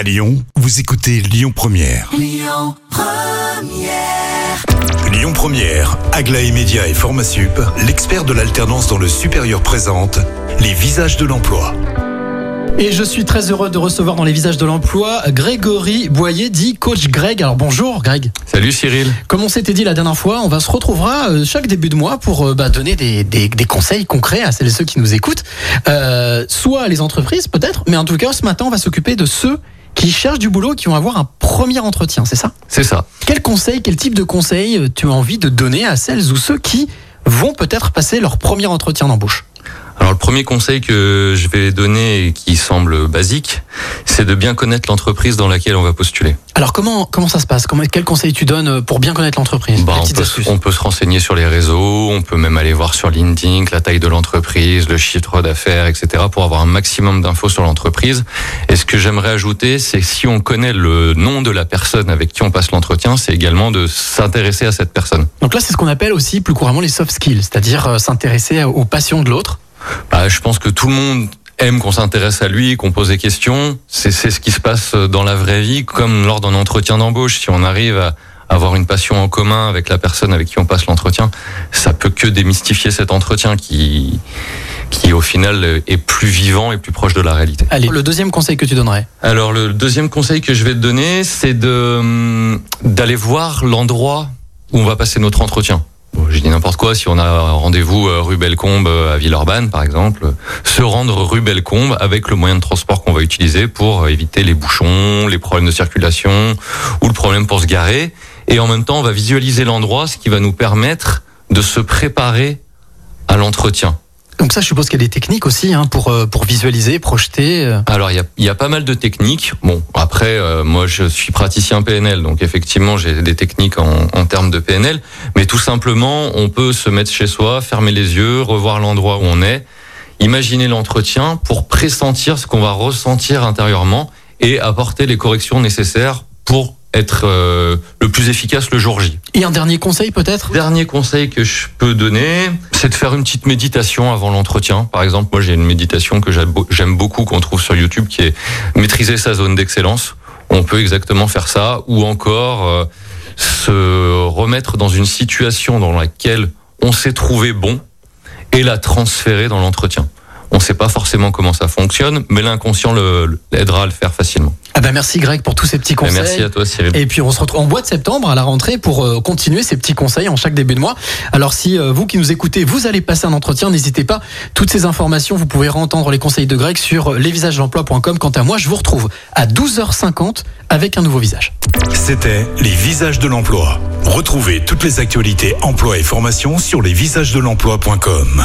À Lyon, vous écoutez Lyon Première. Lyon Première, Aglaé Média et Formasup, l'expert de l'alternance dans le supérieur présente les visages de l'emploi. Et je suis très heureux de recevoir dans les visages de l'emploi Grégory Boyer, dit coach Greg. Alors bonjour Greg. Salut Cyril. Comme on s'était dit la dernière fois, on va se retrouvera euh, chaque début de mois pour euh, bah, donner des, des- des conseils concrets à celles et ceux qui nous écoutent. Euh, soit les entreprises peut-être, mais en tout cas ce matin on va s'occuper de ceux qui cherchent du boulot, qui vont avoir un premier entretien, c'est ça? C'est ça. Quel conseil, quel type de conseil euh, tu as envie de donner à celles ou ceux qui vont peut-être passer leur premier entretien d'embauche? Alors le premier conseil que je vais donner et qui semble basique, c'est de bien connaître l'entreprise dans laquelle on va postuler. Alors comment comment ça se passe? Comment, Quel conseil tu donnes euh, pour bien connaître l'entreprise? Bah, on, on peut se renseigner sur les réseaux, on peut même aller voir sur LinkedIn la taille de l'entreprise, le chiffre d'affaires, etc. pour avoir un maximum d'infos sur l'entreprise. Et ce que j'aimerais ajouter, c'est que si on connaît le nom de la personne avec qui on passe l'entretien, c'est également de s'intéresser à cette personne. Donc là, c'est ce qu'on appelle aussi plus couramment les soft skills, c'est-à-dire euh, s'intéresser aux passions de l'autre. Bah, je pense que tout le monde aime qu'on s'intéresse à lui, qu'on pose des questions. C'est c'est ce qui se passe dans la vraie vie, comme lors d'un entretien d'embauche. Si on arrive à avoir une passion en commun avec la personne avec qui on passe l'entretien, ça peut que démystifier cet entretien qui, qui au final est plus vivant et plus proche de la réalité. Allez, le deuxième conseil que tu donnerais? Alors le deuxième conseil que je vais te donner, c'est de hum, d'aller voir l'endroit où on va passer notre entretien. Je dis n'importe quoi, si on a rendez-vous euh, rue Bellecombe euh, à Villeurbanne par exemple, se rendre rue Bellecombe avec le moyen de transport qu'on va utiliser pour euh, éviter les bouchons, les problèmes de circulation ou le problème pour se garer. Et en même temps, on va visualiser l'endroit, ce qui va nous permettre de se préparer à l'entretien. Donc ça, je suppose qu'il y a des techniques aussi hein, pour, euh, pour visualiser, projeter. euh. Alors il y a, y a pas mal de techniques. Bon après euh, moi je suis praticien PNL donc effectivement j'ai des techniques en, en termes de PNL mais tout simplement on peut se mettre chez soi, fermer les yeux, revoir l'endroit où on est, imaginer l'entretien pour pressentir ce qu'on va ressentir intérieurement et apporter les corrections nécessaires pour être euh, le plus efficace le jour J. Et un dernier conseil peut-être? Dernier conseil que je peux donner, c'est de faire une petite méditation avant l'entretien. Par exemple, moi j'ai une méditation que j'aime beau- j'aime beaucoup qu'on trouve sur YouTube qui est maîtriser sa zone d'excellence. On peut exactement faire ça ou encore euh, se remettre dans une situation dans laquelle on s'est trouvé bon et la transférer dans l'entretien. On ne sait pas forcément comment ça fonctionne, mais l'inconscient l'aidera à le faire facilement. ah ben Merci Greg pour tous ces petits Et conseils. merci à toi Cyril. Et puis on se retrouve en mois de septembre à la rentrée pour euh, continuer ces petits conseils en chaque début de mois. Alors si euh, vous qui nous écoutez, vous allez passer un entretien, n'hésitez pas. Toutes ces informations, vous pouvez entendre les conseils de Greg sur euh, lesvisagesdelemploi.com. Quant à moi, je vous retrouve à 12h50 avec un nouveau visage. C'était les visages de l'emploi. Retrouvez toutes les actualités emploi et formation sur lesvisagesdelemploi.com.